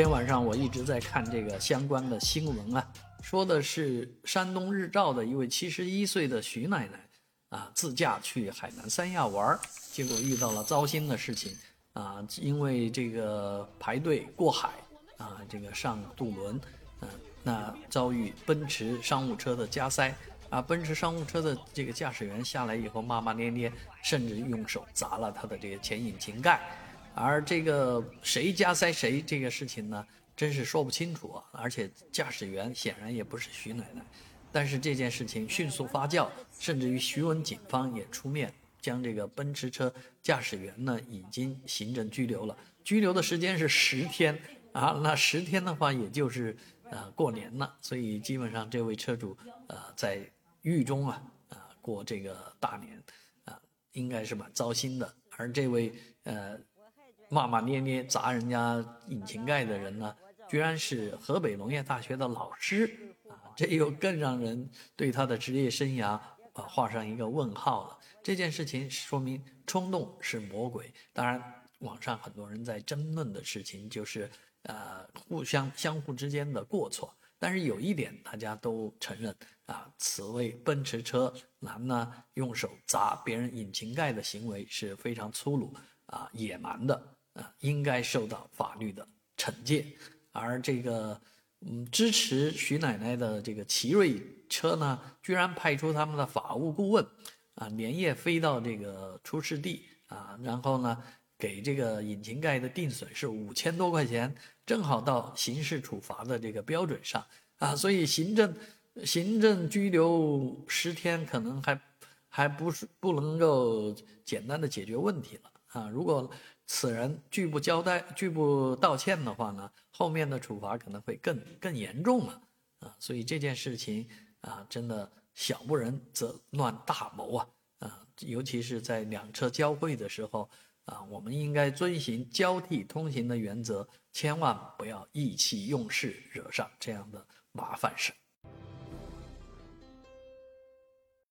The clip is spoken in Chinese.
今天晚上我一直在看这个相关的新闻啊，说的是山东日照的一位七十一岁的徐奶奶啊，自驾去海南三亚玩，结果遇到了糟心的事情啊，因为这个排队过海啊，这个上渡轮，嗯、那遭遇奔驰商务车的加塞啊，奔驰商务车的这个驾驶员下来以后骂骂咧咧，甚至用手砸了他的这个前引擎盖。而这个谁加塞谁这个事情呢，真是说不清楚啊！而且驾驶员显然也不是徐奶奶，但是这件事情迅速发酵，甚至于徐闻警方也出面将这个奔驰车驾驶员呢已经行政拘留了，拘留的时间是十天啊，那十天的话也就是呃过年了，所以基本上这位车主呃在狱中啊啊过这个大年啊，应该是蛮糟心的，而这位呃。骂骂咧咧砸人家引擎盖的人呢，居然是河北农业大学的老师啊！这又更让人对他的职业生涯啊画上一个问号了。这件事情说明冲动是魔鬼。当然，网上很多人在争论的事情就是呃互相相互之间的过错。但是有一点大家都承认啊，此位奔驰车男呢用手砸别人引擎盖的行为是非常粗鲁啊野蛮的。应该受到法律的惩戒。而这个，嗯，支持徐奶奶的这个奇瑞车呢，居然派出他们的法务顾问，啊，连夜飞到这个出事地啊，然后呢，给这个引擎盖的定损是五千多块钱，正好到刑事处罚的这个标准上啊，所以行政行政拘留十天，可能还还不是不能够简单的解决问题了。啊，如果此人拒不交代、拒不道歉的话呢，后面的处罚可能会更更严重了啊！所以这件事情啊，真的小不忍则乱大谋啊！啊，尤其是在两车交汇的时候啊，我们应该遵循交替通行的原则，千万不要意气用事，惹上这样的麻烦事。